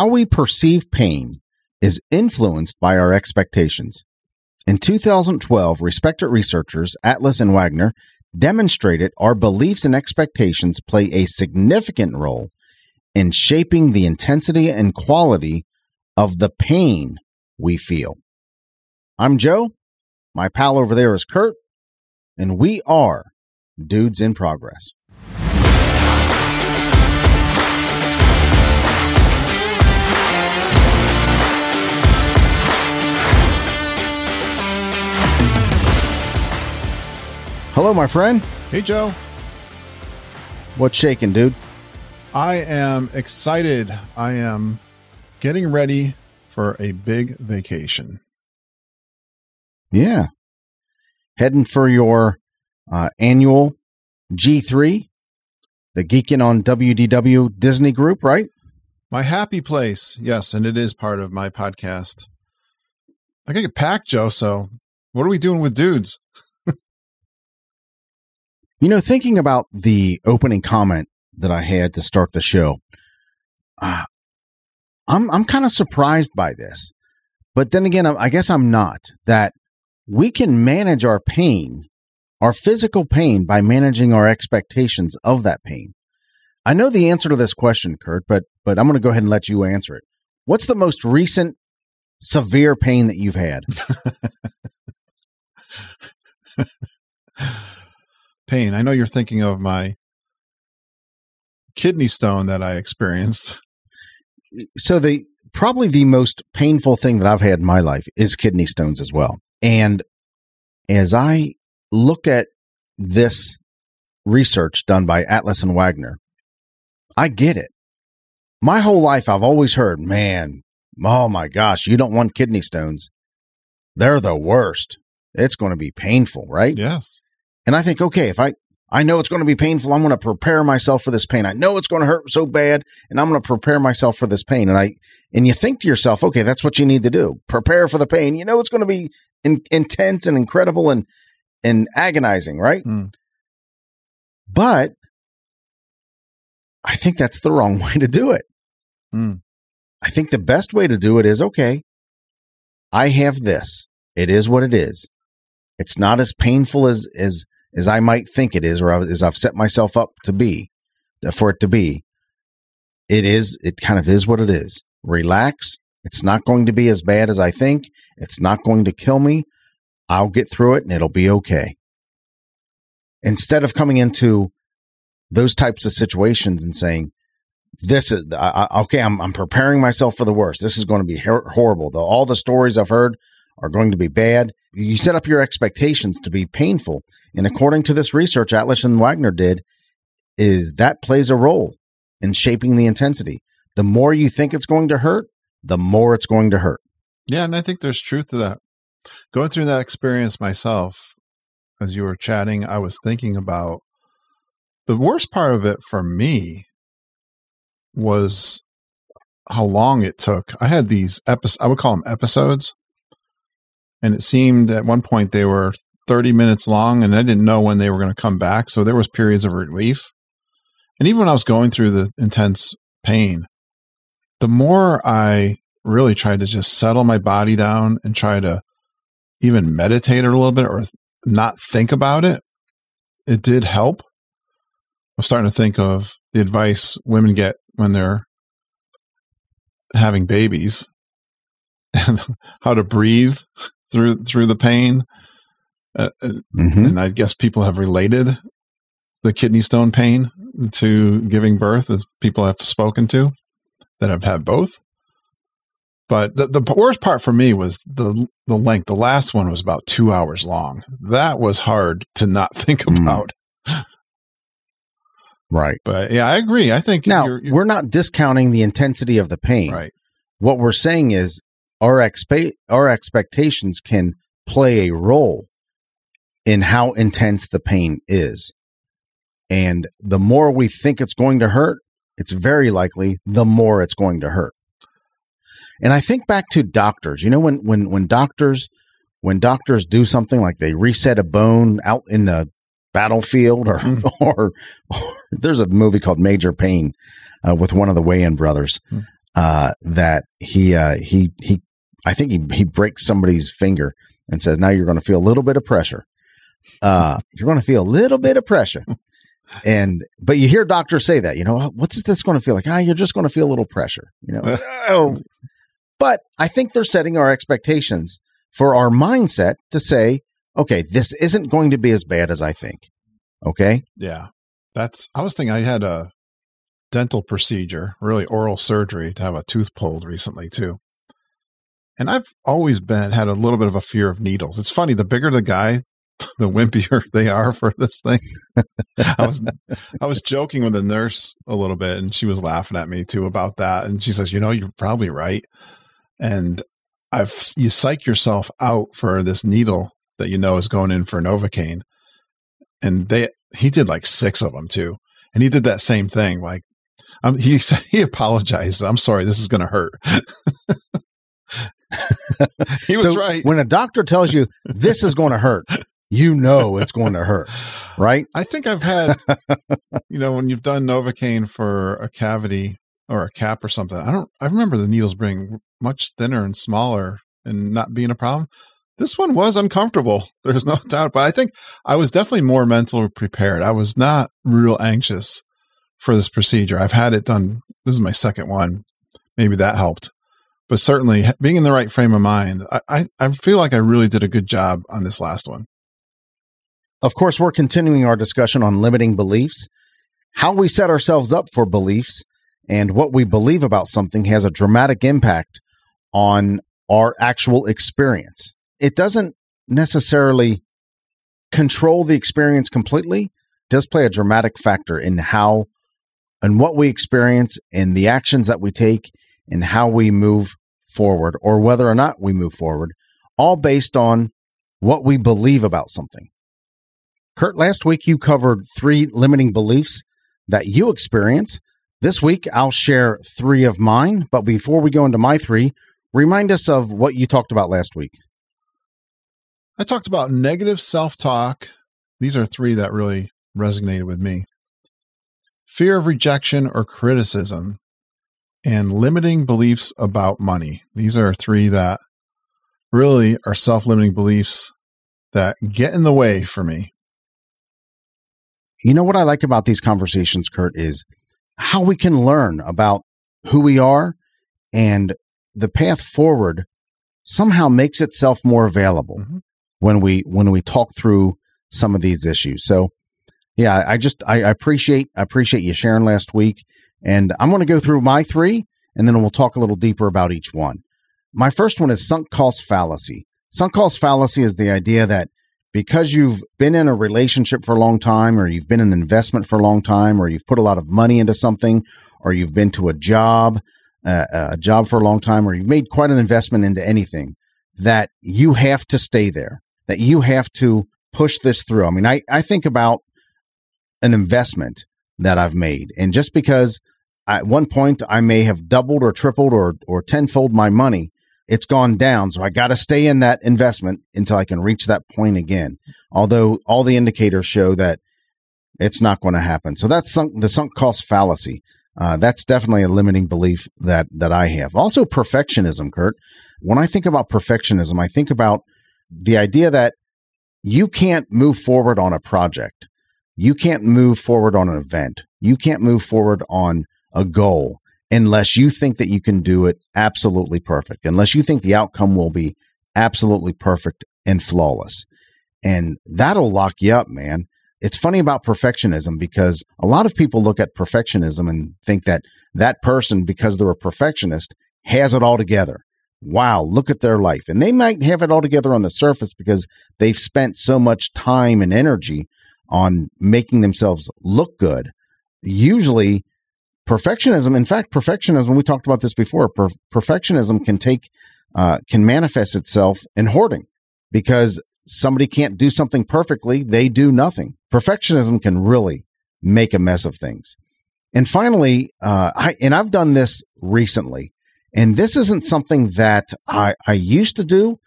How we perceive pain is influenced by our expectations. In 2012, respected researchers Atlas and Wagner demonstrated our beliefs and expectations play a significant role in shaping the intensity and quality of the pain we feel. I'm Joe. My pal over there is Curt. And we are Dudes in Progress. Hello, my friend. Hey, Joe. What's shaking, dude? I am excited. I am getting ready for a big vacation. Yeah. Heading for your uh, annual G3, the Geeking on WDW Disney group, right? My happy place. Yes, and it is part of my podcast. I gotta get packed, Joe. So, what are we doing with dudes? You know, thinking about the opening comment that I had to start the show, uh, I'm I'm kind of surprised by this, but then again, I guess I'm not. That we can manage our pain, our physical pain, by managing our expectations of that pain. I know the answer to this question, Curt, but but I'm going to go ahead and let you answer it. What's the most recent severe pain that you've had? pain. I know you're thinking of my kidney stone that I experienced. So the probably the most painful thing that I've had in my life is kidney stones as well. And as I look at this research done by Atlas and Wagner, I get it. My whole life I've always heard, man, oh my gosh, you don't want kidney stones. They're the worst. It's going to be painful, right? Yes. And I think, okay, if I I know it's going to be painful, I'm going to prepare myself for this pain. I know it's going to hurt so bad, and I'm going to prepare myself for this pain. And I and you think to yourself, okay, that's what you need to do. Prepare for the pain. You know it's going to be in, intense and incredible and and agonizing, right? Mm. But I think that's the wrong way to do it. Mm. I think the best way to do it is okay. I have this. It is what it is. It's not as painful as as as I might think it is, or as I've set myself up to be, for it to be. It is, it kind of is what it is. Relax. It's not going to be as bad as I think. It's not going to kill me. I'll get through it and it'll be okay. Instead of coming into those types of situations and saying, this is I, okay. I'm, I'm preparing myself for the worst. This is going to be horrible. The, all the stories I've heard are going to be bad. You set up your expectations to be painful. And according to this research Atlas and Wagner did, is that plays a role in shaping the intensity. The more you think it's going to hurt, the more it's going to hurt. Yeah, and I think there's truth to that. Going through that experience myself, as you were chatting, I was thinking about the worst part of it for me was how long it took. I had these episodes, I would call them episodes. And it seemed at one point they were 30 minutes long and I didn't know when they were going to come back. So there was periods of relief. And even when I was going through the intense pain, the more I really tried to just settle my body down and try to even meditate a little bit or not think about it, it did help. I'm starting to think of the advice women get when they're having babies and how to breathe through through the pain uh, uh, mm-hmm. And I guess people have related the kidney stone pain to giving birth, as people have spoken to that have had both. But the, the worst part for me was the the length. The last one was about two hours long. That was hard to not think mm. about. Mm. Right. But yeah, I agree. I think now you're, you're, we're not discounting the intensity of the pain. Right. What we're saying is our expe- our expectations can play a role in how intense the pain is. And the more we think it's going to hurt, it's very likely the more it's going to hurt. And I think back to doctors. You know, when when when doctors when doctors do something like they reset a bone out in the battlefield, or or, or there's a movie called Major Payne uh, with one of the Wayans brothers. Mm. uh, that he uh, he he I think he he breaks somebody's finger and says, "Now you're going to feel a little bit of pressure. Uh, you're going to feel a little bit of pressure." And but you hear doctors say that, you know, what's this going to feel like? Ah, you're just going to feel a little pressure, you know. oh. But I think they're setting our expectations for our mindset to say, okay, this isn't going to be as bad as I think. Okay. Yeah. That's, I was thinking I had a dental procedure, really oral surgery to have a tooth pulled recently too. And I've always been, had a little bit of a fear of needles. It's funny, the bigger the guy, the wimpier they are for this thing. I was I was joking with the nurse a little bit and she was laughing at me too about that. And she says, you know, you're probably right. And I've you psych yourself out for this needle that you know is going in for Novocaine. And they he did like six of them too. And he did that same thing. Like um, he he apologized. I'm sorry, this is gonna hurt. he was so right. When a doctor tells you this is going to hurt, you know it's going to hurt, right? I think I've had, you know, when you've done Novocaine for a cavity or a cap or something, I don't, I remember the needles being much thinner and smaller and not being a problem. This one was uncomfortable. There's no doubt, but I think I was definitely more mentally prepared. I was not real anxious for this procedure. I've had it done. This is my second one. Maybe that helped but certainly being in the right frame of mind, I, I, I, feel like I really did a good job on this last one. Of course, we're continuing our discussion on limiting beliefs. How we set ourselves up for beliefs and what we believe about something has a dramatic impact on our actual experience. It doesn't necessarily control the experience completely, it does play a dramatic factor in how and what we experience and the actions that we take and how we move forward or whether or not we move forward, all based on what we believe about something. Curt, last week you covered three limiting beliefs that you experience. This week I'll share three of mine, but before we go into my three, remind us of what you talked about last week. I talked about negative self talk. These are three that really resonated with me fear of rejection or criticism, and limiting beliefs about money. These are three that really are self limiting beliefs that get in the way for me. You know what I like about these conversations, Curt, is how we can learn about who we are and the path forward somehow makes itself more available mm-hmm. when we when we talk through some of these issues. So yeah, I just I, I appreciate I appreciate you sharing last week. And I'm going to go through my three and then we'll talk a little deeper about each one. My first one is sunk cost fallacy. Sunk cost fallacy is the idea that because you've been in a relationship for a long time, or you've been in an investment for a long time, or you've put a lot of money into something, or you've been to a job, uh, a job for a long time, or you've made quite an investment into anything, that you have to stay there, that you have to push this through. I mean, I, I think about an investment that I've made, and just because at one point I may have doubled or tripled or or tenfold my money. It's gone down, so I got to stay in that investment until I can reach that point again. Although all the indicators show that it's not going to happen. So that's sunk, the sunk cost fallacy. Uh, that's definitely a limiting belief that that I have. Also, perfectionism, Curt. When I think about perfectionism, I think about the idea that you can't move forward on a project, you can't move forward on an event, you can't move forward on a goal unless you think that you can do it absolutely perfect, unless you think the outcome will be absolutely perfect and flawless. And that'll lock you up, man. It's funny about perfectionism because a lot of people look at perfectionism and think that that person, because they're a perfectionist, has it all together. Wow, look at their life. And they might have it all together on the surface because they've spent so much time and energy on making themselves look good. Usually, perfectionism in fact perfectionism we talked about this before per- perfectionism can take uh, can manifest itself in hoarding because somebody can't do something perfectly they do nothing. Perfectionism can really make a mess of things. And finally uh, I, and i've done this recently and this isn't something that I, I used to do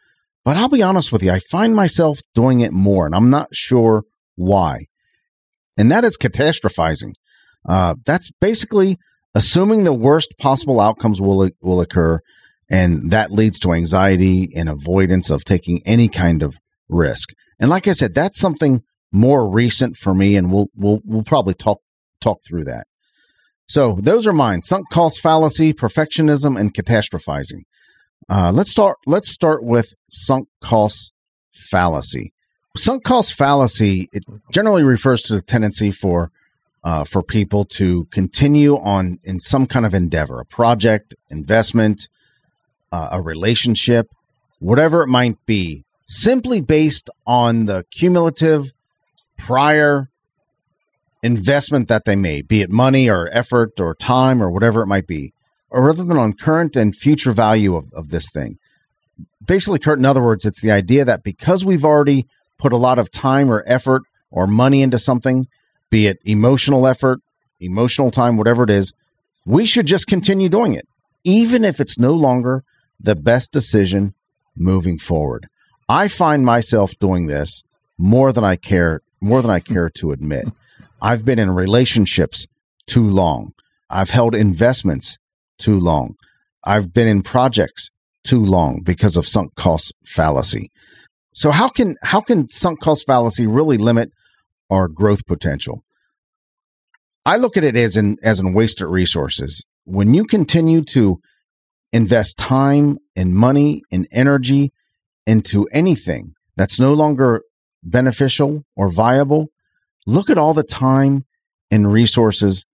but i'll be honest with you i find myself doing it more and i'm not sure why. And that is catastrophizing uh, that's basically assuming the worst possible outcomes will will occur and that leads to anxiety and avoidance of taking any kind of risk. And like I said, that's something more recent for me and we'll we'll we'll probably talk talk through that. So those are mine: sunk cost fallacy, perfectionism, and catastrophizing. Uh, let's start. Let's start with sunk cost fallacy. Sunk cost fallacy it generally refers to the tendency for uh, for people to continue on in some kind of endeavor, a project, investment, uh, a relationship, whatever it might be, simply based on the cumulative prior investment that they made, be it money or effort or time or whatever it might be, or rather than on current and future value of, of this thing. Basically, Curt, in other words, it's the idea that because we've already put a lot of time or effort or money into something, be it emotional effort, emotional time, whatever it is, we should just continue doing it, even if it's no longer the best decision moving forward. I find myself doing this more than I care, more than I care to admit. I've been in relationships too long. I've held investments too long. I've been in projects too long because of sunk cost fallacy. So how can how can sunk cost fallacy really limit our growth potential? I look at it as an as in wasted resources. When you continue to invest time and money and energy into anything that's no longer beneficial or viable, Look at all the time and resources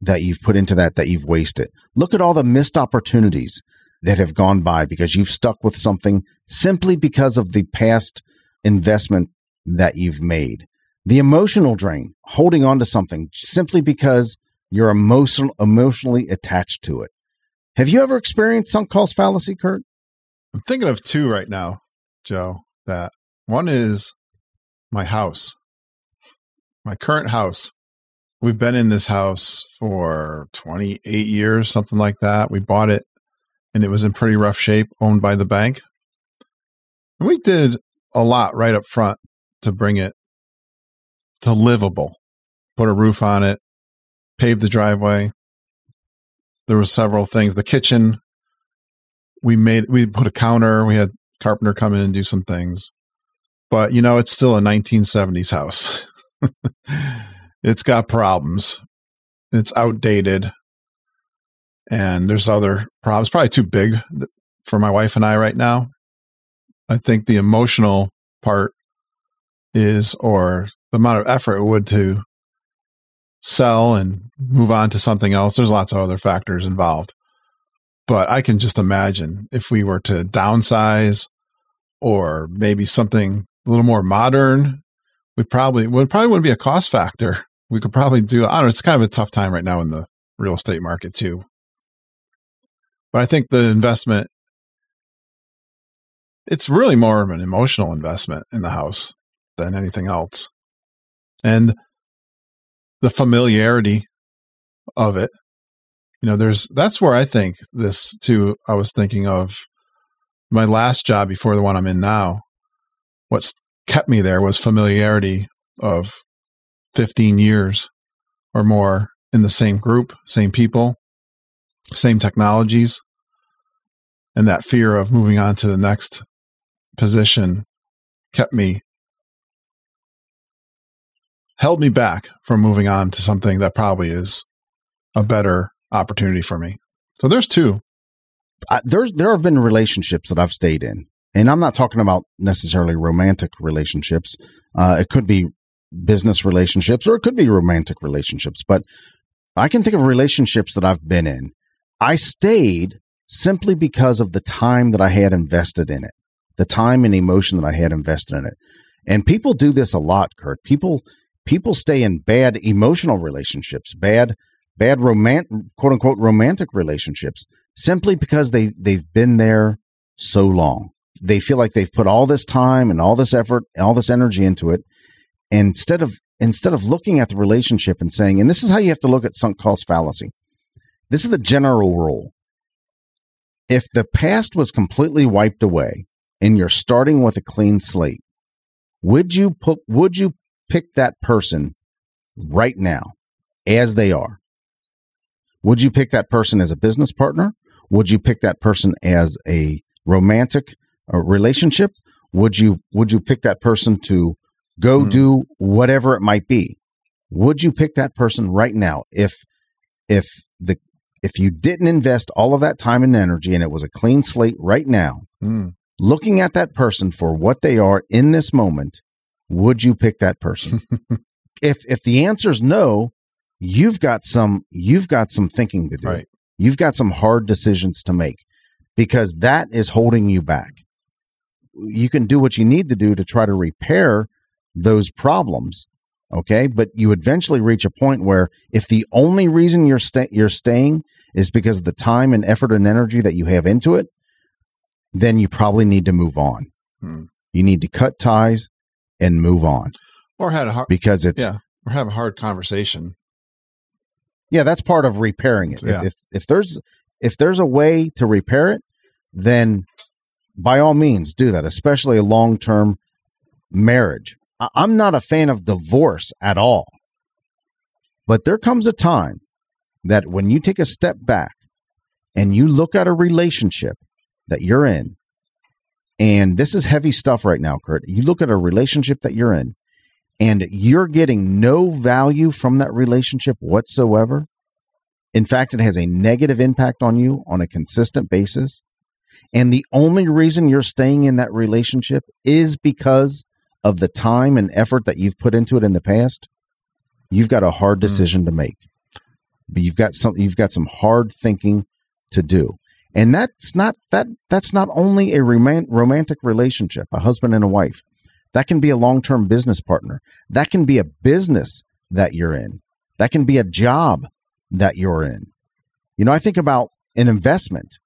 that you've put into that that you've wasted. Look at all the missed opportunities that have gone by because you've stuck with something simply because of the past investment that you've made. The emotional drain, holding on to something simply because you're emotional, emotionally attached to it. Have you ever experienced sunk cost fallacy, Curt? I'm thinking of two right now, Joe. That one is my house my current house. We've been in this house for 28 years, something like that. We bought it and it was in pretty rough shape, owned by the bank. And we did a lot right up front to bring it to livable. Put a roof on it, paved the driveway. There were several things. The kitchen, we made we put a counter, we had carpenter come in and do some things. But you know, it's still a 1970s house. it's got problems. It's outdated. And there's other problems, probably too big for my wife and I right now. I think the emotional part is, or the amount of effort it would to sell and move on to something else. There's lots of other factors involved. But I can just imagine if we were to downsize or maybe something a little more modern we probably would probably wouldn't be a cost factor. We could probably do. I don't know. It's kind of a tough time right now in the real estate market too. But I think the investment, it's really more of an emotional investment in the house than anything else, and the familiarity of it. You know, there's that's where I think this too. I was thinking of my last job before the one I'm in now. What's kept me there was familiarity of 15 years or more in the same group, same people, same technologies. And that fear of moving on to the next position kept me, held me back from moving on to something that probably is a better opportunity for me. So there's two. Uh, there's there have been relationships that I've stayed in and I'm not talking about necessarily romantic relationships. Uh, it could be business relationships or it could be romantic relationships, but I can think of relationships that I've been in. I stayed simply because of the time that I had invested in it, the time and emotion that I had invested in it. And people do this a lot, Curt. People people stay in bad emotional relationships, bad bad romantic quote unquote romantic relationships simply because they they've been there so long they feel like they've put all this time and all this effort, all this energy into it. instead of instead of looking at the relationship and saying, and this is how you have to look at sunk cost fallacy. This is the general rule. If the past was completely wiped away and you're starting with a clean slate, would you put would you pick that person right now as they are? Would you pick that person as a business partner? Would you pick that person as a romantic uh, relationship? Would you would you pick that person to go Hmm. do whatever it might be? Would you pick that person right now if if the if you didn't invest all of that time and energy and it was a clean slate right now, Mm. looking at that person for what they are in this moment, would you pick that person? if if the answer is no, you've got some you've got some thinking to do. Right. You've got some hard decisions to make because that is holding you back. You can do what you need to do to try to repair those problems, okay? But you eventually reach a point where if the only reason you're sta- you're staying is because of the time and effort and energy that you have into it, then you probably need to move on. Hmm. You need to cut ties and move on Or had a hard, because it's yeah, or have a hard conversation. Yeah, that's part of repairing it. Yeah. If, if if there's if there's a way to repair it, then by all means do that, especially a long term marriage. I'm not a fan of divorce at all. But there comes a time that when you take a step back and you look at a relationship that you're in, and this is heavy stuff right now, Curt. You look at a relationship that you're in, and you're getting no value from that relationship whatsoever. In fact, it has a negative impact on you on a consistent basis. And the only reason you're staying in that relationship is because of the time and effort that you've put into it in the past. You've got a hard Mm. decision to make. But you've got some you've got some hard thinking to do. And that's not that that's not only a roman- romantic relationship, a husband and a wife. That can be a long-term business partner. That can be a business that you're in. That can be a job that you're in. You know, I think about an investment.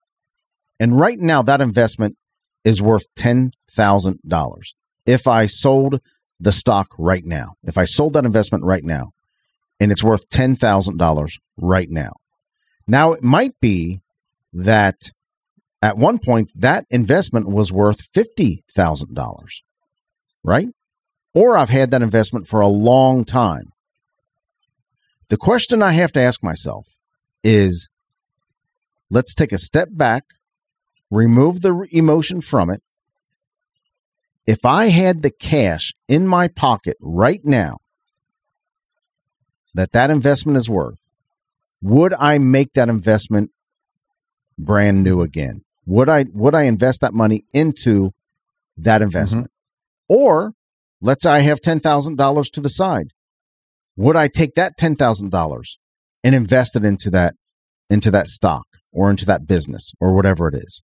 And right now that investment is worth $10,000. If I sold the stock right now, if I sold that investment right now, and it's worth $10,000 right now. Now it might be that at one point that investment was worth $50,000 right? Or I've had that investment for a long time. The question I have to ask myself is let's take a step back, remove the emotion from it. If I had the cash in my pocket right now that that investment is worth, would I make that investment brand new again? Would I would I invest that money into that investment? Mm-hmm. Or let's say I have $10,000 to the side. Would I take that $10,000 and invest it into that into that stock or into that business or whatever it is?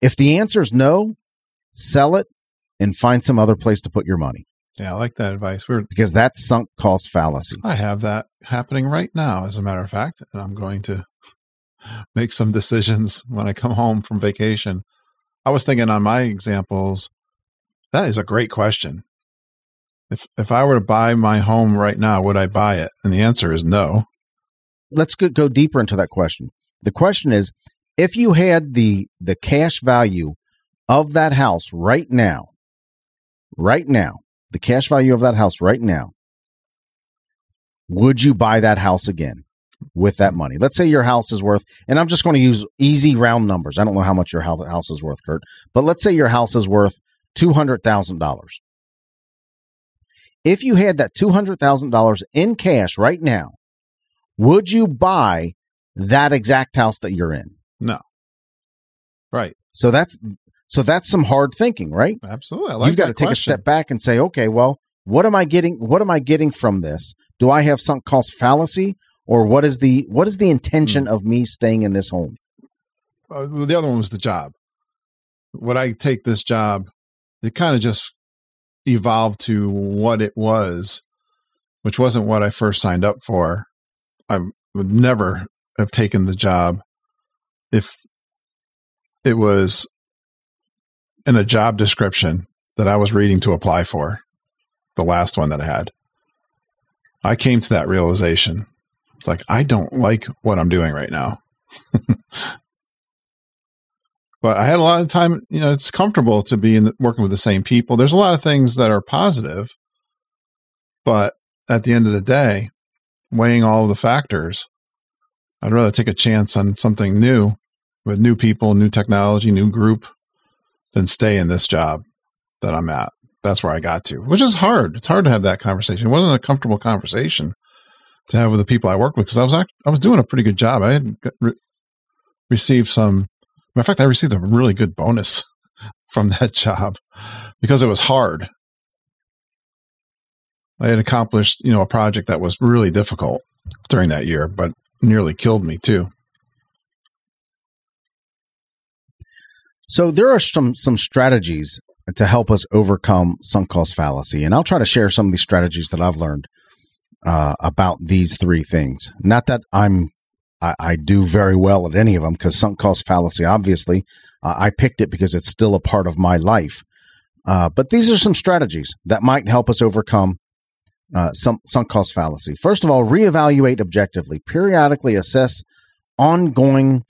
If the answer is no, sell it and find some other place to put your money Yeah, I like that advice. We're because that's sunk cost fallacy. I have that happening right now, as a matter of fact, and I'm going to make some decisions when I come home from vacation. I was thinking on my examples, that is a great question. If if I were to buy my home right now, would I buy it? And the answer is no. Let's go, deeper into that question. The question is if you had the the cash value of that house right now, right now, the cash value of that house right now, would you buy that house again with that money? Let's say your house is worth, and I'm just going to use easy round numbers. I don't know how much your house is worth, Curt, but let's say your house is worth $200,000. If you had that $200,000 in cash right now, would you buy that exact house that you're in? No. Right. So that's so that's some hard thinking, right? Absolutely. I like You've got to take question. a step back and say, okay, well, what am I getting? What am I getting from this? Do I have sunk cost fallacy, or what is the what is the Hmm. intention of me staying in this home? uh, well, the other one was the job. Would I take this job? It kind of just evolved to what it was, which wasn't what I first signed up for. I would never have taken the job if it was in a job description that I was reading to apply for, the last one that I had. I came to that realization. It's like, I don't like what I'm doing right now. but I had a lot of time. You know, it's comfortable to be in the, working with the same people. There's a lot of things that are positive, but at the end of the day, weighing all of the factors, I'd rather take a chance on something new with new people, new technology, new group than stay in this job that I'm at. That's where I got to, which is hard. It's hard to have that conversation. It wasn't a comfortable conversation to have with the people I worked with because I was act- I was doing a pretty good job. I had re- received some. In fact, I received a really good bonus from that job because it was hard. I had accomplished, you know, a project that was really difficult during that year, but nearly killed me too. So there are some some strategies to help us overcome sunk cost fallacy, and I'll try to share some of these strategies that I've learned uh, about these three things. Not that I'm I, I do very well at any of them because sunk cost fallacy, obviously, uh, I picked it because it's still a part of my life. Uh, but these are some strategies that might help us overcome uh, some sunk cost fallacy. First of all, reevaluate objectively. Periodically assess ongoing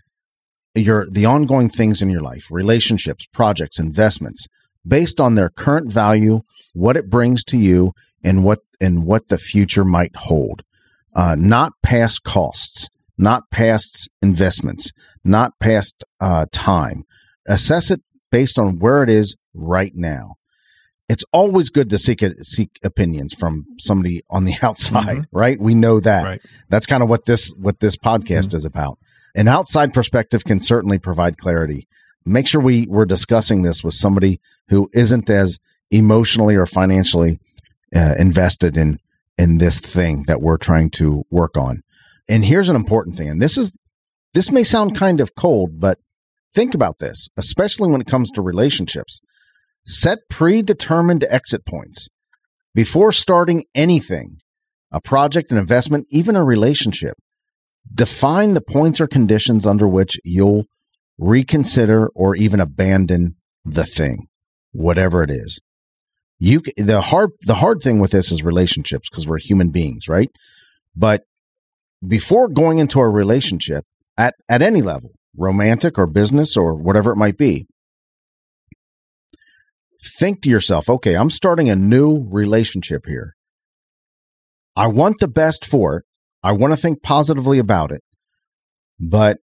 your the ongoing things in your life, relationships, projects, investments, based on their current value, what it brings to you, and what and what the future might hold. Uh, not past costs, not past investments, not past uh, time. Assess it based on where it is right now it's always good to seek a, seek opinions from somebody on the outside, mm-hmm. right? We know that. Right. That's kind of what this what this podcast mm-hmm. is about. An outside perspective can certainly provide clarity. Make sure we we're discussing this with somebody who isn't as emotionally or financially uh, invested in in this thing that we're trying to work on. And here's an important thing, and this is this may sound kind of cold, but think about this, especially when it comes to relationships. Set predetermined exit points before starting anything a project, an investment, even a relationship. Define the points or conditions under which you'll reconsider or even abandon the thing, whatever it is. You the hard the hard thing with this is relationships because we're human beings, right? But before going into a relationship at at any level, romantic or business or whatever it might be, think to yourself, okay, I'm starting a new relationship here. I want the best for it. I want to think positively about it. But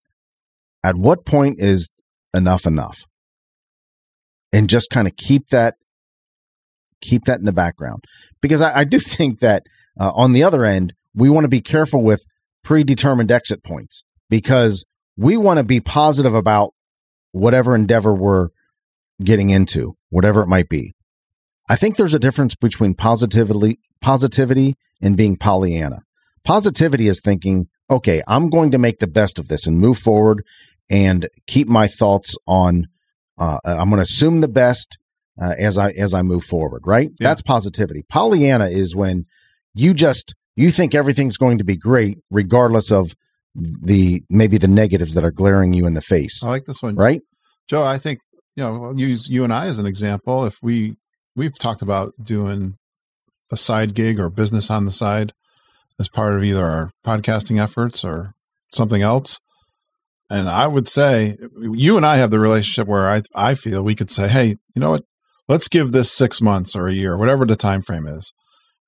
at what point is enough enough? And just kind of keep that keep that in the background because I, I do think that uh, on the other end we want to be careful with predetermined exit points because we want to be positive about whatever endeavor we're getting into, whatever it might be. I think there's a difference between positivity, positivity and being Pollyanna. Positivity is thinking, okay, I'm going to make the best of this and move forward and keep my thoughts on. Uh, I'm going to assume the best uh, as I as I move forward. Right? Yeah. That's positivity. Pollyanna is when you just you think everything's going to be great regardless of the maybe the negatives that are glaring you in the face. I like this one, right? Joe, I think you know, I'll use you and I as an example. If we we've talked about doing a side gig or business on the side as part of either our podcasting efforts or something else. And I would say you and I have the relationship where I I feel we could say, hey, you know what? Let's give this six months or a year, whatever the time frame is.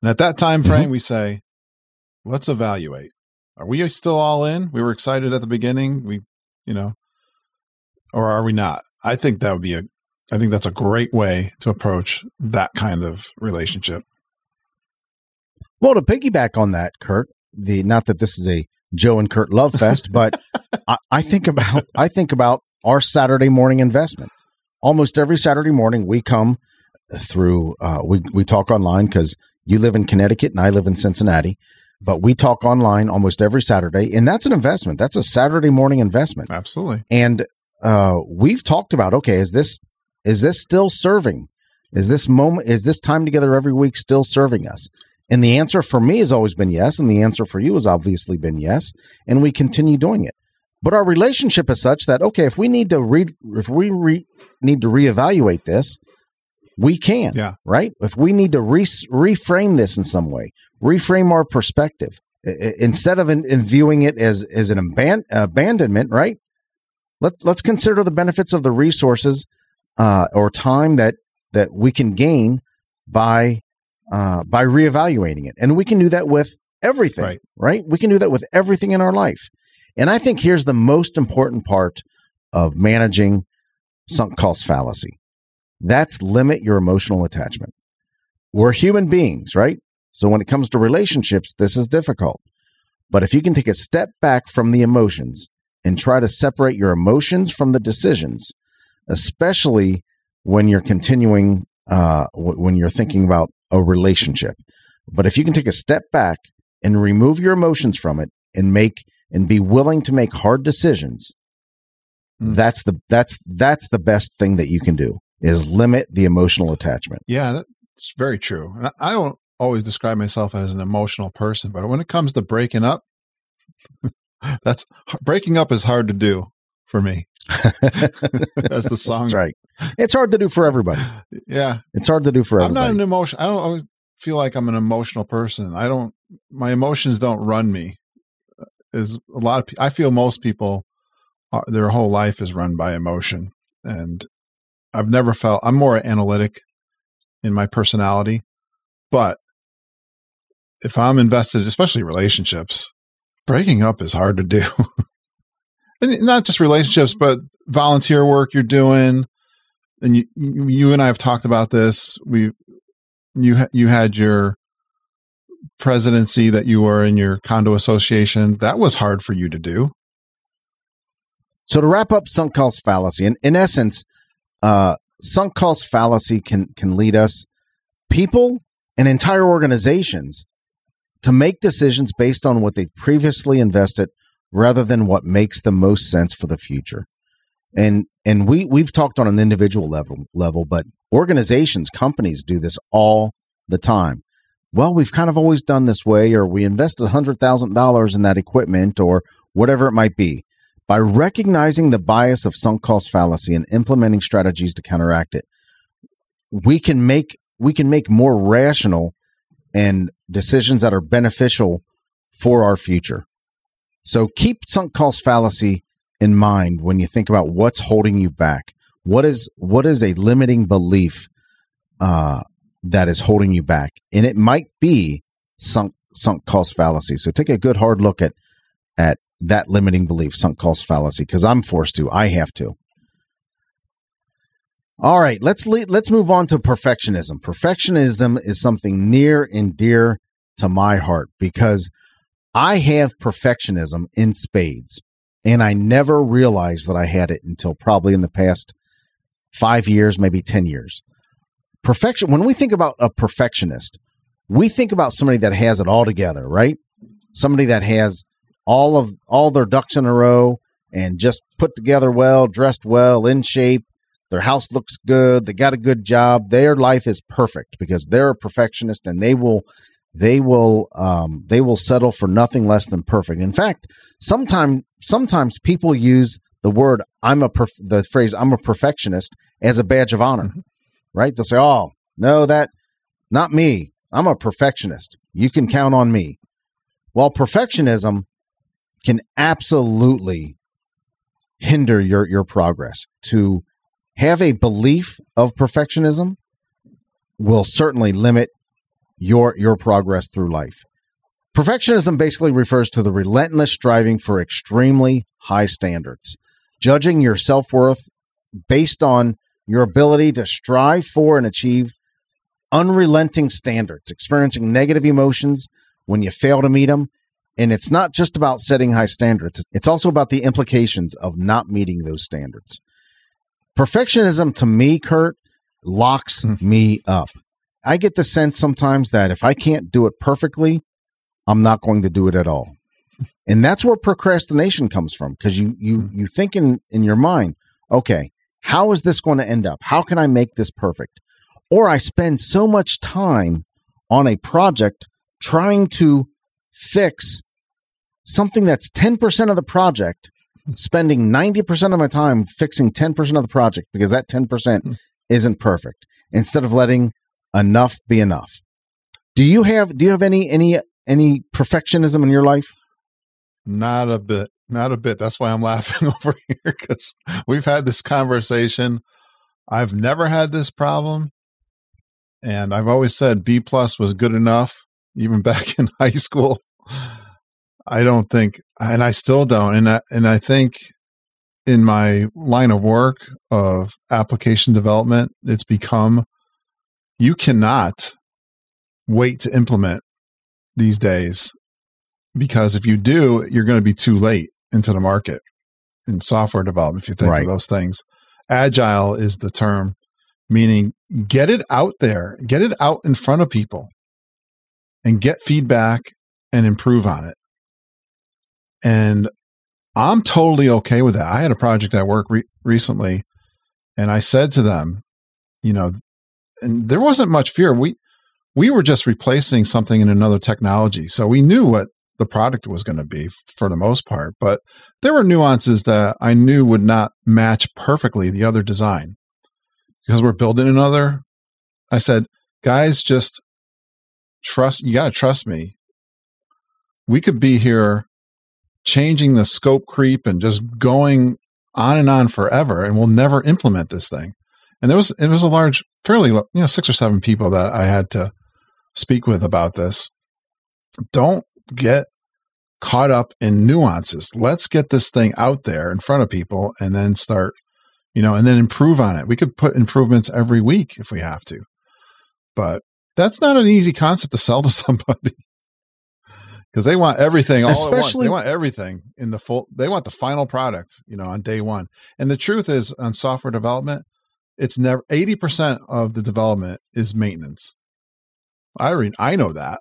And at that time frame, mm-hmm. we say, let's evaluate. Are we still all in? We were excited at the beginning. We, you know, or are we not? I think that would be a I think that's a great way to approach that kind of relationship. Well, to piggyback on that, Curt, the not that this is a Joe and Curt love fest, but I, I think about I think about our Saturday morning investment. Almost every Saturday morning, we come through. Uh, we we talk online because you live in Connecticut and I live in Cincinnati, but we talk online almost every Saturday, and that's an investment. That's a Saturday morning investment. Absolutely. And uh, we've talked about okay, is this is this still serving? Is this moment is this time together every week still serving us? And the answer for me has always been yes, and the answer for you has obviously been yes, and we continue doing it. But our relationship is such that okay, if we need to read, if we re- need to reevaluate this, we can. Yeah. Right. If we need to re- reframe this in some way, reframe our perspective instead of in, in viewing it as as an aban- abandonment, right? let's let's consider the benefits of the resources uh, or time that that we can gain by uh, by reevaluating it, and we can do that with everything, right. right? We can do that with everything in our life. And I think here's the most important part of managing sunk cost fallacy. That's limit your emotional attachment. We're human beings, right? So when it comes to relationships, this is difficult. But if you can take a step back from the emotions and try to separate your emotions from the decisions, especially when you're continuing, uh, w- when you're thinking about a relationship. But if you can take a step back and remove your emotions from it and make and be willing to make hard decisions, Mm. that's the that's that's the best thing that you can do is limit the emotional attachment. Yeah, that's very true. And I- don't always describe myself as an emotional person, but when it comes to breaking up, that's breaking up is hard to do for me. As the song, That's right. It's hard to do for everybody. Yeah, It's hard to do for everybody. I'm not an emotion. I don't always feel like I'm an emotional person. I don't. My emotions don't run me. Is a lot of. I feel most people, are, their whole life is run by emotion, and I've never felt. I'm more analytic in my personality, but if I'm invested, especially relationships, breaking up is hard to do. and not just relationships, but volunteer work you're doing. And you, you and I have talked about this. We, you, you had your presidency that you were in your condo association. That was hard for you to do. So to wrap up sunk cost fallacy, in, in essence, uh, sunk cost fallacy can can lead us, people and entire organizations, to make decisions based on what they've previously invested rather than what makes the most sense for the future. And and we we've talked on an individual level level, but organizations, companies do this all the time. Well, we've kind of always done this way, or we invested hundred thousand dollars in that equipment, or whatever it might be. By recognizing the bias of sunk cost fallacy and implementing strategies to counteract it, we can make we can make more rational and decisions that are beneficial for our future. So keep sunk cost fallacy in mind when you think about what's holding you back. What is what is a limiting belief uh, that is holding you back, and it might be sunk sunk cost fallacy. So take a good hard look at at that limiting belief, sunk cost fallacy, because I'm forced to. I have to. All right, let's le- let's move on to perfectionism. Perfectionism is something near and dear to my heart because I have perfectionism in spades, and I never realized that I had it until probably in the past five years, maybe ten years. Perfection. When we think about a perfectionist, we think about somebody that has it all together, right? Somebody that has all of all their ducks in a row and just put together well, dressed well, in shape. Their house looks good. They got a good job. Their life is perfect because they're a perfectionist and they will they will um, they will settle for nothing less than perfect. In fact, sometimes sometimes people use the word I'm a perf- the phrase I'm a perfectionist as a badge of honor. Right? They'll say, "Oh, no that not me. I'm a perfectionist. You can count on me." Well, perfectionism can absolutely hinder your your progress. To have a belief of perfectionism will certainly limit your your progress through life. Perfectionism basically refers to the relentless striving for extremely high standards, judging your self-worth based on your ability to strive for and achieve unrelenting standards, experiencing negative emotions when you fail to meet them, and it's not just about setting high standards, it's also about the implications of not meeting those standards. Perfectionism to me, Curt, locks hmm. me up. I get the sense sometimes that if I can't do it perfectly, I'm not going to do it at all. And that's where procrastination comes from because you you hmm. you think in in your mind, okay, how is this going to end up? How can I make this perfect? Or I spend so much time on a project trying to fix something that's 10% of the project, spending 90% of my time fixing 10% of the project because that 10% hmm. isn't perfect instead of letting enough be enough. Do you have do you have any any any perfectionism in your life? Not a bit. Not a bit. That's why I'm laughing over here because we've had this conversation. I've never had this problem. And I've always said B plus was good enough, even back in high school. I don't think, and I still don't. And I, and I think in my line of work of application development, it's become you cannot wait to implement these days because if you do, you're going to be too late into the market in software development. If you think Right. of those things, agile is the term, meaning get it out there, get it out in front of people, and get feedback and improve on it. And I'm totally okay with that. I had a project at work re- recently, and I said to them, you know, and there wasn't much fear. We we were just replacing something in another technology, so we knew what the product was going to be for the most part. But there were nuances that I knew would not match perfectly the other design because we're building another. I said, guys, just trust. You got to trust me. We could be here changing the scope creep and just going on and on forever, and we'll never implement this thing. And there was it was a large, fairly you know six or seven people that I had to speak with about this. Don't get caught up in nuances. Let's get this thing out there in front of people, and then start, you know, and then improve on it. We could put improvements every week if we have to, but that's not an easy concept to sell to somebody because they want everything all at once. Especially- They want everything in the full. They want the final product, you know, on day one. And the truth is, on software development, it's never eighty percent of the development is maintenance. I I know that,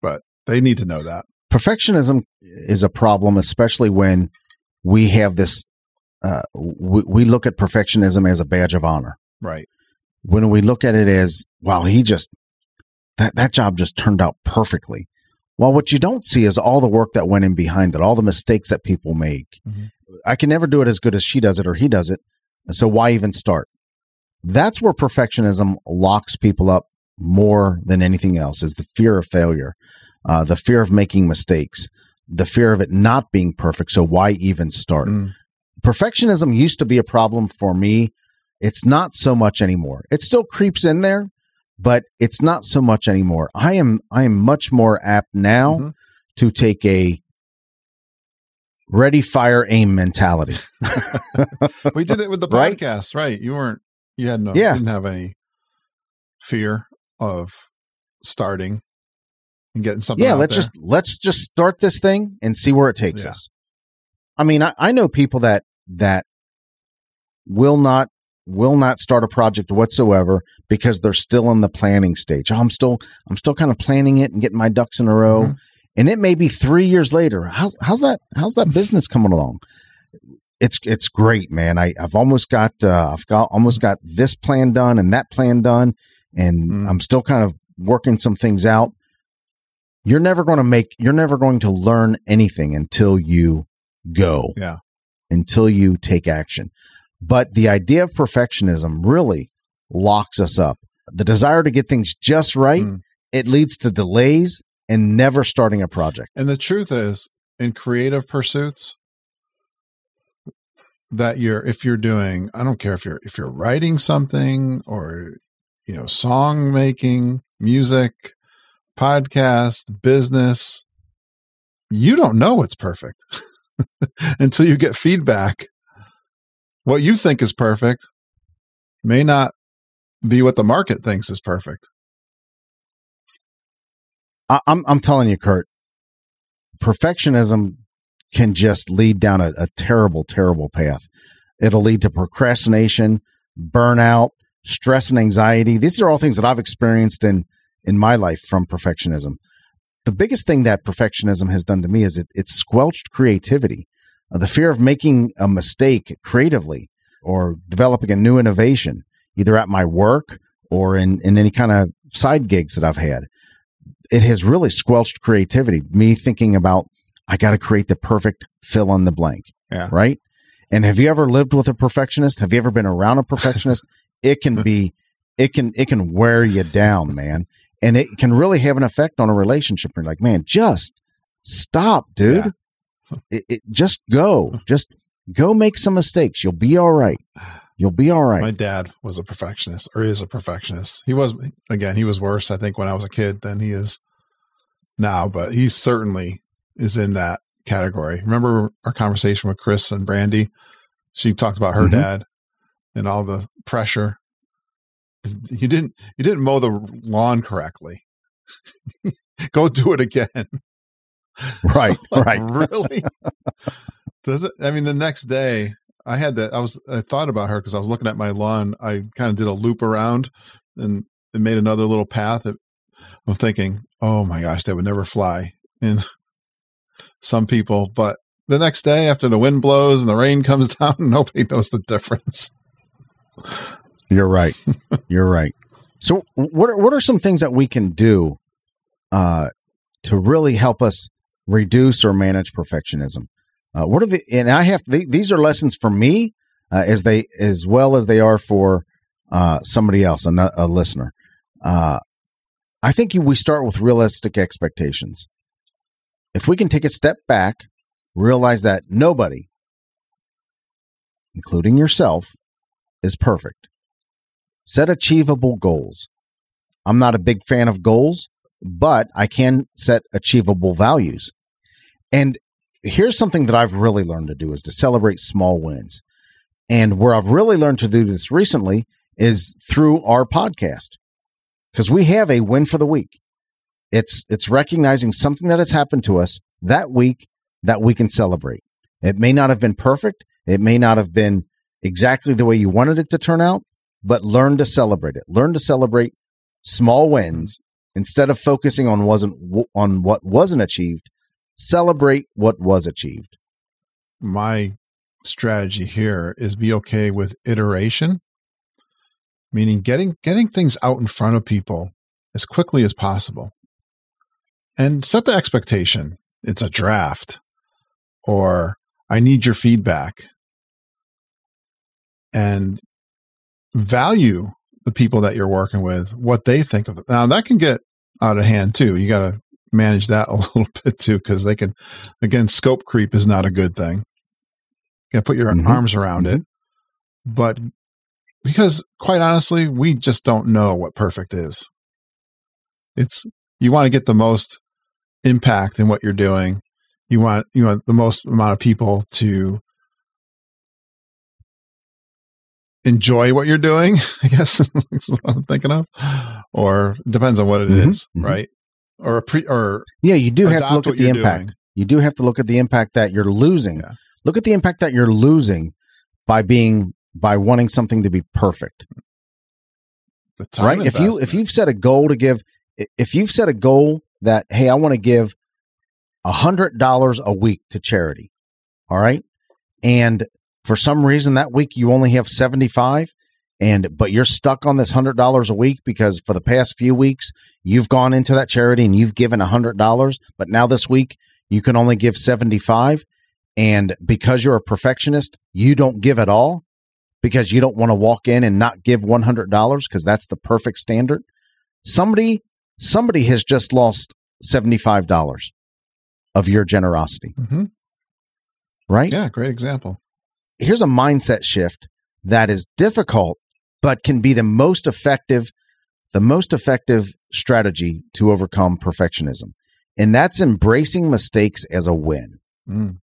but they need to know that. perfectionism is a problem, especially when we have this. Uh, we, we look at perfectionism as a badge of honor. Right. When we look at it as, wow, he just that that job just turned out perfectly. Well, what you don't see is all the work that went in behind it, all the mistakes that people make. Mhm. I can never do it as good as she does it or he does it. So why even start? That's where perfectionism locks people up more than anything else is the fear of failure, uh, the fear of making mistakes, the fear of it not being perfect. So why even start? Mm. Perfectionism used to be a problem for me. It's not so much anymore. It still creeps in there, but it's not so much anymore. I am I am much more apt now Mhm. to take a ready fire aim mentality. We did it with the Right? podcast, right? You weren't. You had no. Yeah. You didn't have any fear of starting and getting something. yeah, out let's there. just let's just start this thing and see where it takes Yeah. us. I mean, I, I know people that that will not will not start a project whatsoever because they're still in the planning stage. Oh, I'm still I'm still kind of planning it and getting my ducks in a row. Mhm. And it may be three years later. How's how's that how's that business coming along? It's it's great, man. I, I've almost got uh, I've got almost got this plan done and that plan done, and Mm. I'm still kind of working some things out. You're never going to make you're never going to learn anything until you go Yeah. until you take action. But the idea of perfectionism really locks us up. The desire to get things just right, Mm. it leads to delays and never starting a project. And the truth is, in creative pursuits, that you're if you're doing, I don't care if you're if you're writing something or you know song making, music, podcast, business, you don't know what's perfect until you get feedback. What you think is perfect may not be what the market thinks is perfect. I'm I'm telling you, Curt, perfectionism can just lead down a, a terrible, terrible path. It'll lead to procrastination, burnout, stress, and anxiety. These are all things that I've experienced in in my life from perfectionism. The biggest thing that perfectionism has done to me is it it's squelched creativity. Uh, the fear of making a mistake creatively or developing a new innovation, either at my work or in, in any kind of side gigs that I've had it has really squelched creativity. Me thinking about, I got to create the perfect fill in the blank. Yeah. Right. And have you ever lived with a perfectionist? Have you ever been around a perfectionist? it can be, it can, it can wear you down, man. And it can really have an effect on a relationship. You're like, man, just stop, dude. It, it, just go, just go make some mistakes. You'll be all right. You'll be all right. My dad was a perfectionist, or is a perfectionist. He was again. He was worse, I think, when I was a kid than he is now, but he certainly is in that category. Remember our conversation with Chris and Brandy? She talked about her Mhm. dad and all the pressure. You didn't you didn't mow the lawn correctly. Go do it again. Right, Like, right. Really? Does it? I mean, the next day I had that. I was I thought about her because I was looking at my lawn. I kind of did a loop around and it made another little path. It, I'm thinking, oh my gosh, that would never fly in some people. But the next day, after the wind blows and the rain comes down, nobody knows the difference. You're right. You're right. So, what are, what are some things that we can do uh, to really help us reduce or manage perfectionism? Uh, what are the and I have th- these are lessons for me uh, as they as well as they are for uh, somebody else, a, a listener. Uh, I think you, we start with realistic expectations. If we can take a step back, realize that nobody, including yourself, is perfect. Set achievable goals. I'm not a big fan of goals, but I can set achievable values. And here's something that I've really learned to do is to celebrate small wins. And where I've really learned to do this recently is through our podcast. Because we have a win for the week. It's it's recognizing something that has happened to us that week that we can celebrate. It may not have been perfect. It may not have been exactly the way you wanted it to turn out, but learn to celebrate it. Learn to celebrate small wins instead of focusing on wasn't on what wasn't achieved. Celebrate what was achieved. My strategy here is be okay with iteration, meaning getting getting things out in front of people as quickly as possible. And set the expectation. It's a draft or I need your feedback. And value the people that you're working with, what they think of them. Now that can get out of hand too. You got to manage that a little bit too, because they can, again, scope creep is not a good thing. You got to put your Mhm. arms around it. But because quite honestly, we just don't know what perfect is. It's, you want to get the most impact in what you're doing. You want, you want the most amount of people to enjoy what you're doing, I guess is what I'm thinking of. Or depends on what it is, Mhm, mhm. right? Or a pre or Yeah, you do have to look at the impact. doing. You do have to look at the impact that you're losing. Yeah. Look at the impact that you're losing by being by wanting something to be perfect. the time right? If you if you've set a goal to give if you've set a goal that hey, I want to give a hundred dollars a week to charity, all right, and for some reason that week you only have seventy five, and but you're stuck on this hundred dollars a week because for the past few weeks you've gone into that charity and you've given a hundred dollars, but now this week you can only give seventy five, and because you're a perfectionist, you don't give at all because you don't want to walk in and not give $100 because that's the perfect standard somebody somebody has just lost $75 of your generosity Mhm. right yeah, great example. Here's a mindset shift that is difficult but can be the most effective the most effective strategy to overcome perfectionism and that's embracing mistakes as a win Mm.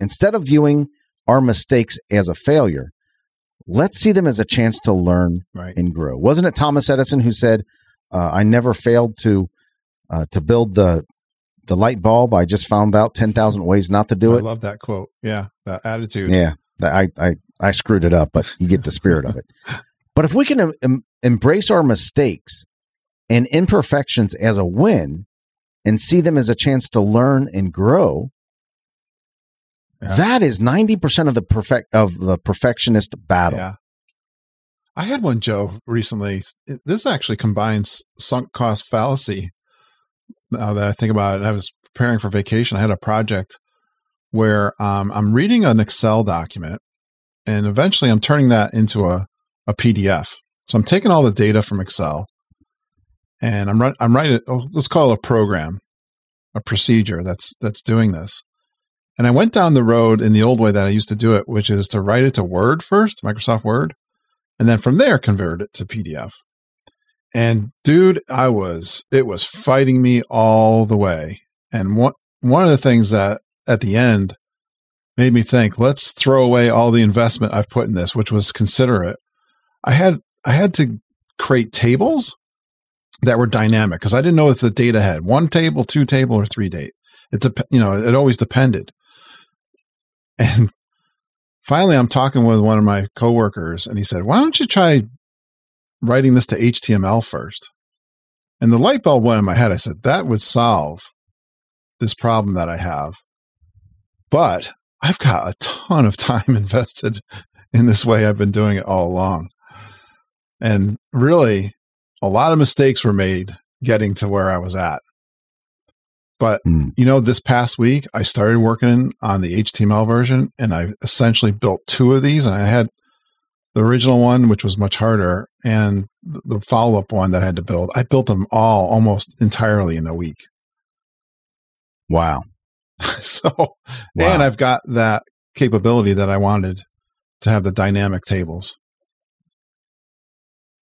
instead of viewing our mistakes as a failure let's see them as a chance to learn Right. and grow. Wasn't it Thomas Edison who said, uh, "I never failed to uh, to build the the light bulb. I just found out ten thousand ways not to do I it." I love that quote. Yeah, that attitude. Yeah, I I I screwed it up, but you get the spirit of it. But if we can em- em- embrace our mistakes and imperfections as a win, and see them as a chance to learn and grow, Yeah. that is ninety percent of the perfect of the perfectionist battle. Yeah. I had one, Joe, recently. This actually combines sunk cost fallacy. Now that I think about it, I was preparing for vacation. I had a project where um, I'm reading an Excel document and eventually I'm turning that into a, a PDF. So I'm taking all the data from Excel and I'm, I'm writing, oh, let's call it a program, a procedure that's, that's doing this. And I went down the road in the old way that I used to do it, which is to write it to Word first, Microsoft Word, and then from there convert it to PDF. And dude, I was it was fighting me all the way. And one one of the things that at the end made me think, let's throw away all the investment I've put in this, which was considerate. I had I had to create tables that were dynamic because I didn't know if the data had one table, two table, or three date. It dep- you know it always depended. And finally, I'm talking with one of my coworkers, and he said, "Why don't you try writing this to HTML first? And the light bulb went in my head. I said, "That would solve this problem that I have." But I've got a ton of time invested in this way I've been doing it all along. And really, a lot of mistakes were made getting to where I was at. But, Mm. you know, this past week, I started working on the HTML version and I essentially built two of these. And I had the original one, which was much harder, and the the follow up one that I had to build. I built them all almost entirely in a week. Wow. so, Wow. and I've got that capability that I wanted to have the dynamic tables.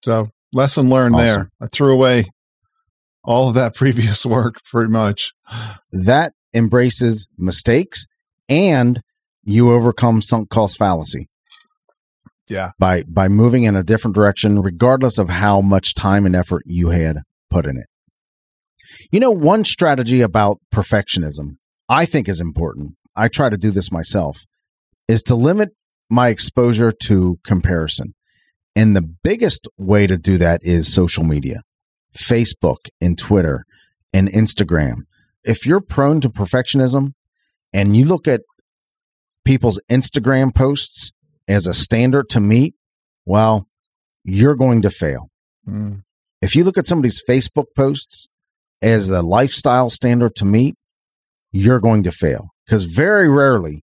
So, lesson learned Awesome. there. I threw away all of that previous work pretty much. that embraces mistakes and you overcome sunk cost fallacy Yeah. by by moving in a different direction regardless of how much time and effort you had put in it you know one strategy about perfectionism i think is important i try to do this myself is to limit my exposure to comparison and the biggest way to do that is social media facebook and twitter and instagram if you're prone to perfectionism and you look at people's Instagram posts as a standard to meet, well, you're going to fail. Mm. If you look at somebody's Facebook posts as the lifestyle standard to meet, you're going to fail because very rarely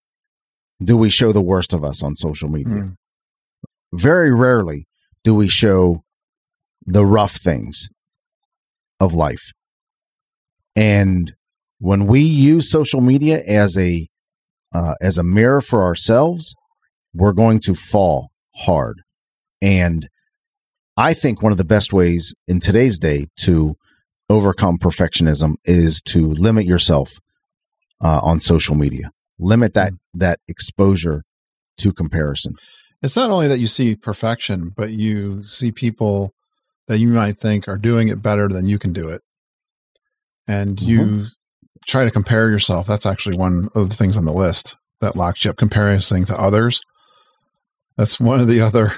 do we show the worst of us on social media. Mm. Very rarely do we show the rough things of life. And when we use social media as a uh, as a mirror for ourselves, we're going to fall hard. And I think one of the best ways in today's day to overcome perfectionism is to limit yourself uh, on social media. Limit that that exposure to comparison. It's not only that you see perfection, but you see people that you might think are doing it better than you can do it. And you try to compare yourself. That's actually one of the things on the list that locks you up, comparing to others. That's one of the other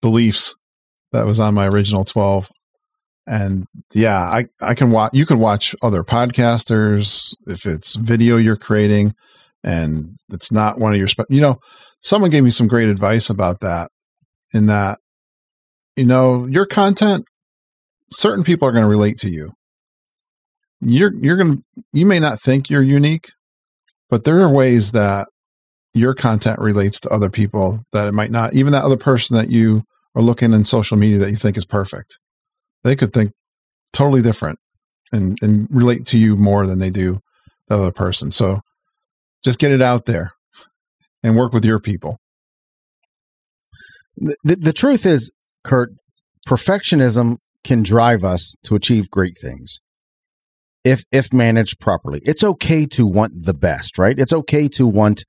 beliefs that was on my original 12. And yeah, I, I can watch, you can watch other podcasters if it's video you're creating and it's not one of your, spe- you know, someone gave me some great advice about that in that, you know, your content, certain people are going to relate to you. You're, you're going to, you may not think you're unique, but there are ways that your content relates to other people that it might not, even that other person that you are looking in social media that you think is perfect. They could think totally different and, and relate to you more than they do the other person. So just get it out there and work with your people. The, the, truth is, Curt, perfectionism can drive us to achieve great things if if managed properly. It's okay to want the best, right? It's okay to want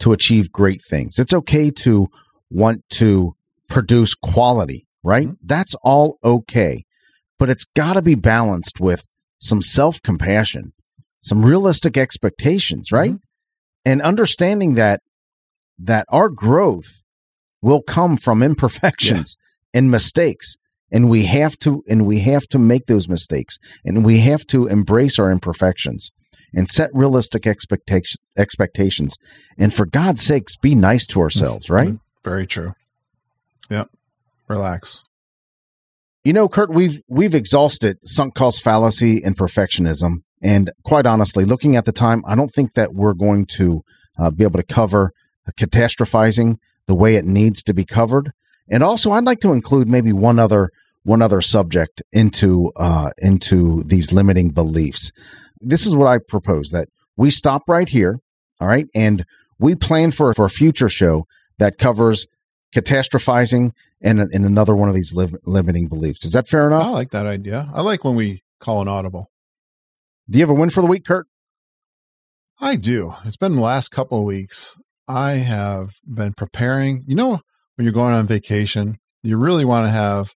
to achieve great things. It's okay to want to produce quality, right? Mm-hmm. That's all okay. But it's got to be balanced with some self-compassion, some realistic expectations, right? Mm-hmm. And understanding that that our growth will come from imperfections and mistakes and we have to and we have to make those mistakes and we have to embrace our imperfections and set realistic expectation expectations and for god's sakes be nice to ourselves mm-hmm. right Very true. Yep. Relax. You know Curt we've we've exhausted sunk cost fallacy and perfectionism. And quite honestly looking at the time i don't think that we're going to uh, be able to cover catastrophizing the way it needs to be covered. And also i'd like to include maybe one other one other subject into uh, into these limiting beliefs. This is what i propose that we stop right here all right? And we plan for for a future show that covers catastrophizing and, and another one of these li- limiting beliefs. Is that fair enough? I like that idea. I like when we call an audible. Do you have a win for the week, Curt? I do. It's been the last couple of weeks. I have been preparing. You know, when you're going on vacation, you really want to have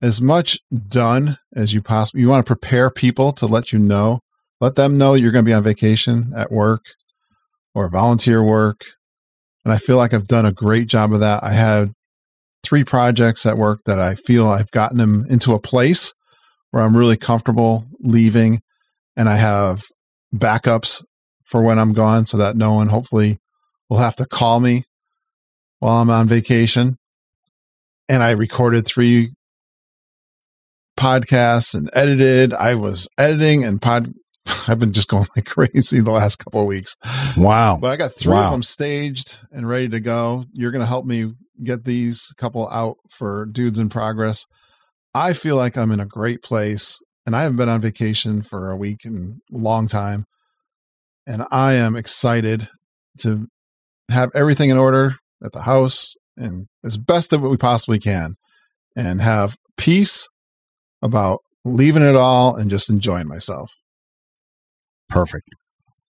as much done as you possibly. You want to prepare people to let you know, let them know you're going to be on vacation at work or volunteer work. And I feel like I've done a great job of that. I had three projects at work that I feel I've gotten them into a place where I'm really comfortable leaving and I have backups for when I'm gone so that no one hopefully will have to call me while I'm on vacation. And I recorded three podcasts and edited. I was editing and pod. I've been just going like crazy the last couple of weeks. Wow. But I got three Wow. of them staged and ready to go. You're going to help me get these couple out for dudes in progress. I feel like I'm in a great place and I haven't been on vacation for a week and a long time. And I am excited to have everything in order at the house and as best of what we possibly can and have peace about leaving it all and just enjoying myself. Perfect.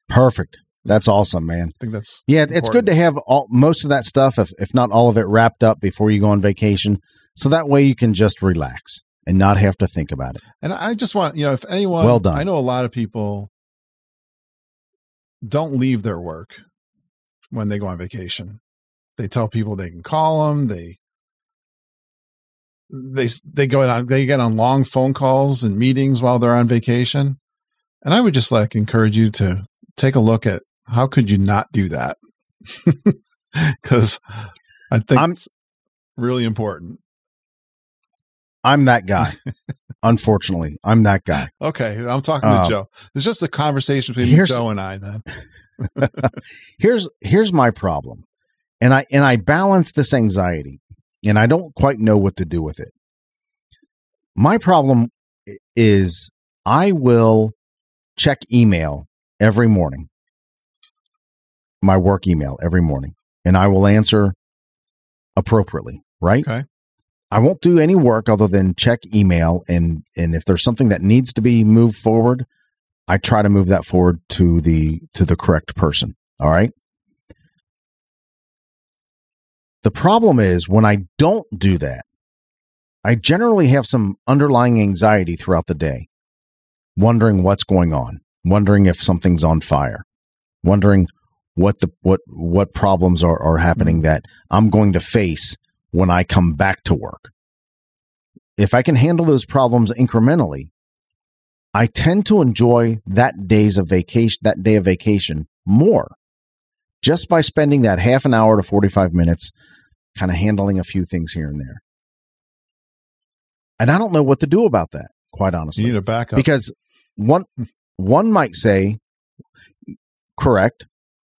Perfect. That's awesome, man. I think that's Yeah, it's good to have all most of that stuff, if if not all of it, wrapped up before you go on vacation, so that way you can just relax and not have to think about it. And I just want, you know, if anyone, Well done. I know a lot of people don't leave their work when they go on vacation. They tell people they can call them. They, they, they go on, they get on long phone calls and meetings while they're on vacation. And I would just like encourage you to take a look at how could you not do that? Cause I think I'm- it's really important. I'm that guy. Unfortunately, I'm that guy. Okay. I'm talking Um, to Joe. It's just a conversation between Joe and I then. here's here's my problem, and I and I balance this anxiety, and I don't quite know what to do with it. My problem is I will check email every morning, my work email every morning, and I will answer appropriately. Right? Okay. I won't do any work other than check email and and if there's something that needs to be moved forward, I try to move that forward to the to the correct person. All right? The problem is when I don't do that, I generally have some underlying anxiety throughout the day, wondering what's going on, wondering if something's on fire, wondering what the what what problems are, are happening mm. that I'm going to face when I come back to work. If I can handle those problems incrementally, I tend to enjoy that days of vacation, that day of vacation more just by spending that half an hour to 45 minutes kind of handling a few things here and there. And I don't know what to do about that, quite honestly You need a backup. because one one might say correct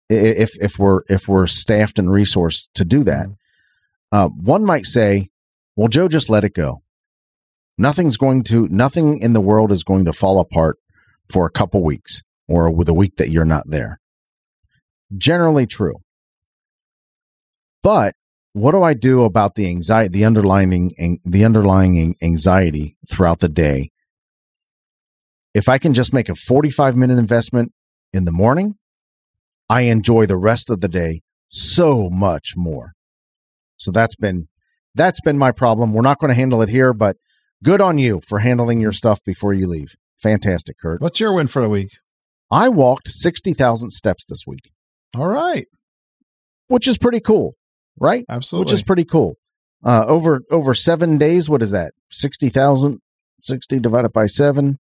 if if we're if we're staffed and resourced to do that. Uh, one might say well joe just let it go. Nothing's going to nothing in the world is going to fall apart for a couple weeks or with a week that you're not there. Generally true. But what do i do about the anxiety the underlying the underlying anxiety throughout the day if I can just make a 45 minute investment in the morning, I enjoy the rest of the day so much more. So that's been that's been my problem. We're not going to handle it here, but good on you for handling your stuff before you leave. Fantastic, Curt. What's your win for the week? I walked 60,000 steps this week, All right. which is pretty cool, right? Absolutely. Which is pretty cool. Uh, over over 7 days, what is that? 60,000 60 divided by 7.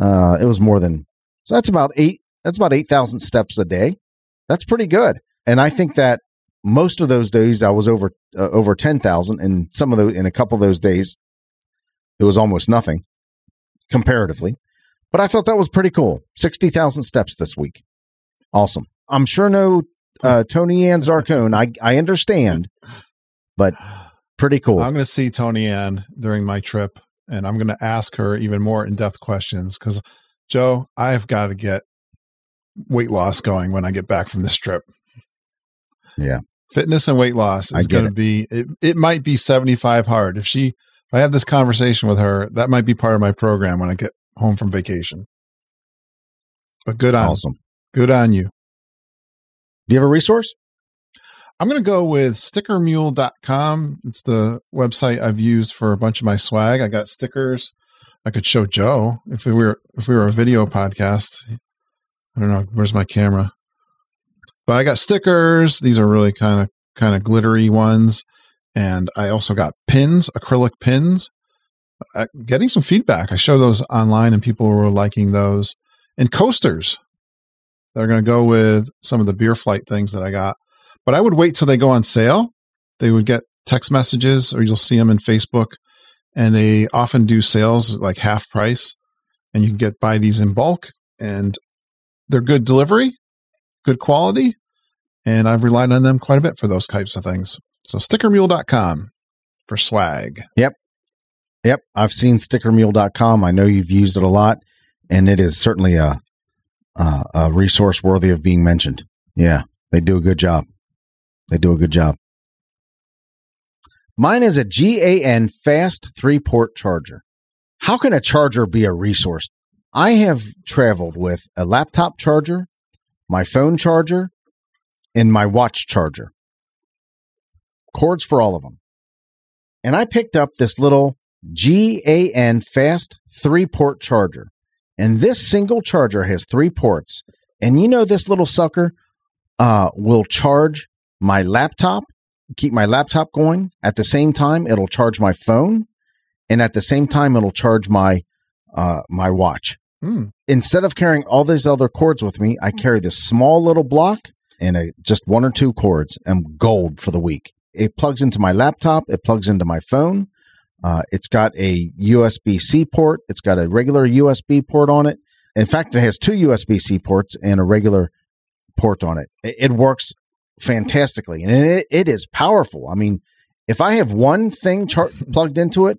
Uh, it was more than so that's about eight that's about 8000 steps a day. That's pretty good. And i think that most of those days i was over uh, over 10000 and some of those in a couple of those days. It was almost nothing comparatively. But i thought that was pretty cool. 60000 steps this week. Awesome. I'm sure no uh, tony ann zarcone i i understand but pretty cool. I'm going to see Tony Ann during my trip, and I'm going to ask her even more in depth questions because, Joe, I've got to get weight loss going when I get back from this trip. Yeah. Fitness and weight loss is going to be, it, it might be 75 hard. If she, if I have this conversation with her, that might be part of my program when I get home from vacation. But good on, Awesome. good on you. Do you have a resource? I'm going to go with stickermule.com. It's the website I've used for a bunch of my swag. I got stickers. I could show Joe if we were if we were a video podcast. I don't know, where's my camera? But I got stickers. These are really kind of kind of glittery ones and I also got pins, acrylic pins. Getting some feedback. I showed those online and people were liking those. And coasters. They're going to go with some of the beer flight things that I got but I would wait till they go on sale. They would get text messages or you'll see them in Facebook and they often do sales like half price and you can get buy these in bulk and they're good delivery, good quality, and I've relied on them quite a bit for those types of things. So stickermule.com for swag. Yep. Yep. I've seen stickermule.com. I know you've used it a lot, and it is certainly a, a, a resource worthy of being mentioned. Yeah, they do a good job. They do a good job. Mine is a GAN fast three port charger. How can a charger be a resource? I have traveled with a laptop charger, my phone charger, and my watch charger. Cords for all of them. And I picked up this little GAN fast three port charger. And this single charger has three ports. And you know, this little sucker uh, will charge my laptop, keep my laptop going. At the same time, it'll charge my phone. And at the same time, it'll charge my uh, my watch. Hmm. Instead of carrying all these other cords with me, I carry this small little block and a, just one or two cords and gold for the week. It plugs into my laptop. It plugs into my phone. Uh, it's got a USB C port. It's got a regular USB port on it. In fact, it has two USB C ports and a regular port on it. It, it works fantastically and it, it is powerful. I mean, if I have one thing char- plugged into it,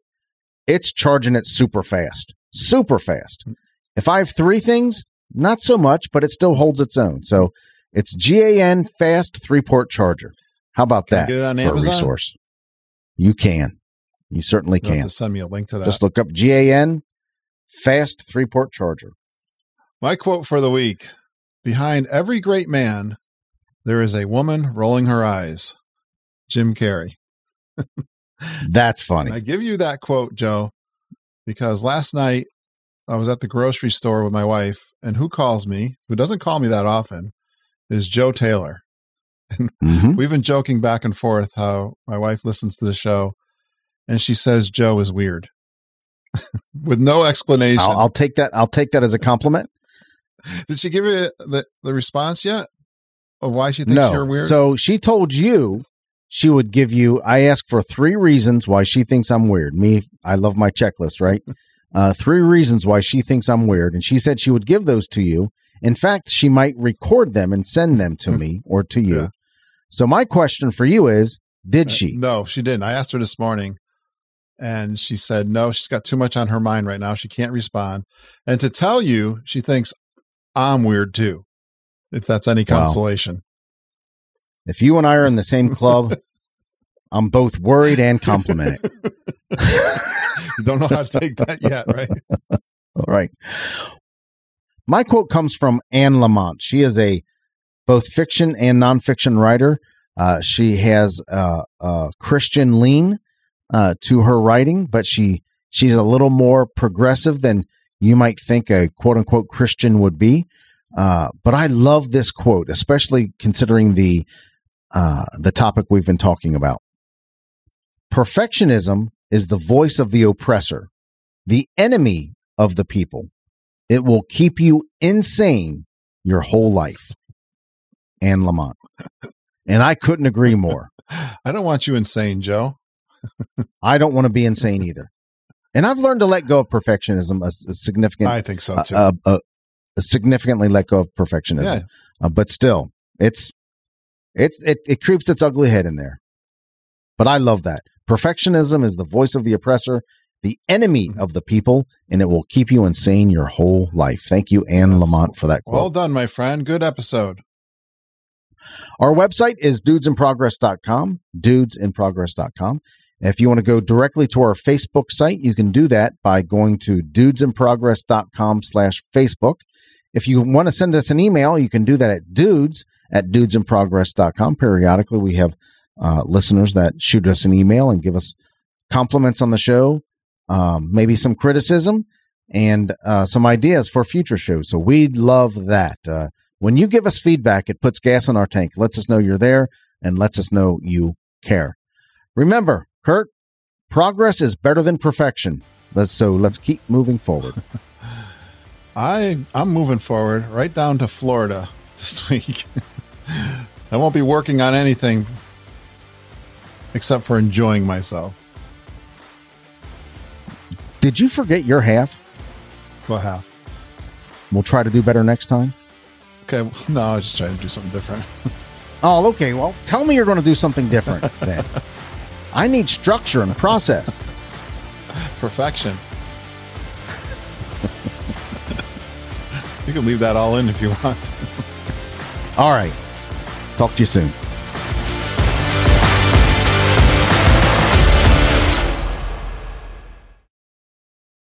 it's charging it super fast, super fast. Mm. If I have three things, not so much, but it still holds its own. So it's GAN fast three port charger. How about Can that get it on for Amazon? a resource? You can. You certainly You'll can. send me a link to that. Just look up GAN fast three port charger. My quote for the week Behind every great man, there is a woman rolling her eyes. Jim Carrey. That's And I give you that quote, Joe, because last night I was at the grocery store with my wife, and who calls me, who doesn't call me that often, is Joe Taylor. Mhm. We've been joking back and forth how my wife listens to the show, and she says Joe is weird with no explanation. I'll, I'll take that. I'll take that as a compliment. Did she give you the, the response yet of why she thinks no. you're weird? So she told you she would give you. I asked for three reasons why she thinks I'm weird. Me, I love my checklist, right? Uh, three reasons why she thinks I'm weird, and she said she would give those to you. In fact, she might record them and send them to me or to you. Yeah. So my question for you is: Did Uh, she? No, she didn't. I asked her this morning and she said no, she's got too much on her mind right now. She can't respond. And to tell you, she thinks I'm weird too. If that's any Wow. consolation. If you and I are in the same club, I'm both worried and complimented. You don't know how to take that yet, right? All right. My quote comes from Anne Lamott. She is a both fiction and nonfiction writer. Uh, she has a, a Christian lean uh, to her writing, but she she's a little more progressive than you might think a quote unquote Christian would be. Uh, but I love this quote, especially considering the uh, the topic we've been talking about. Perfectionism is the voice of the oppressor, the enemy of the people. It will keep you insane your whole life. Anne Lamott. And I couldn't agree more. I don't want you insane, Joe. I don't want to be insane either. And I've learned to let go of perfectionism, a, a significant, I think so uh, too. uh, uh, significantly let go of perfectionism. yeah. Uh, but still, it's it's it, it creeps its ugly head in there. But I love that. Perfectionism is the voice of the oppressor, the enemy Mm-hmm. of the people, and it will keep you insane your whole life. Thank you, Anne Yes. Lamott, for that quote. Well done, my friend. Good episode. Our website is dudesinprogress.com, dudesinprogress.com. If you want to go directly to our Facebook site, you can do that by going to dudesinprogress.com slash Facebook. If you want to send us an email, you can do that at dudes at dudesinprogress.com. Periodically, we have uh, listeners that shoot us an email and give us compliments on the show, um, maybe some criticism, and uh, some ideas for future shows. So we'd love that. Uh, when you give us feedback, it puts gas in our tank, lets us know you're there, and lets us know you care. Remember, Curt, progress is better than perfection. Let's, so let's keep moving forward. I I'm moving forward right down to Florida this week. I won't be working on anything except for enjoying myself. Did you forget your half? What half? We'll try to do better next time. Okay, no, I was just trying to do something different. Oh, okay. Well, tell me you're going to do something different then. I need structure and process. Perfection. you can leave that all in if you want. All right. Talk to you soon.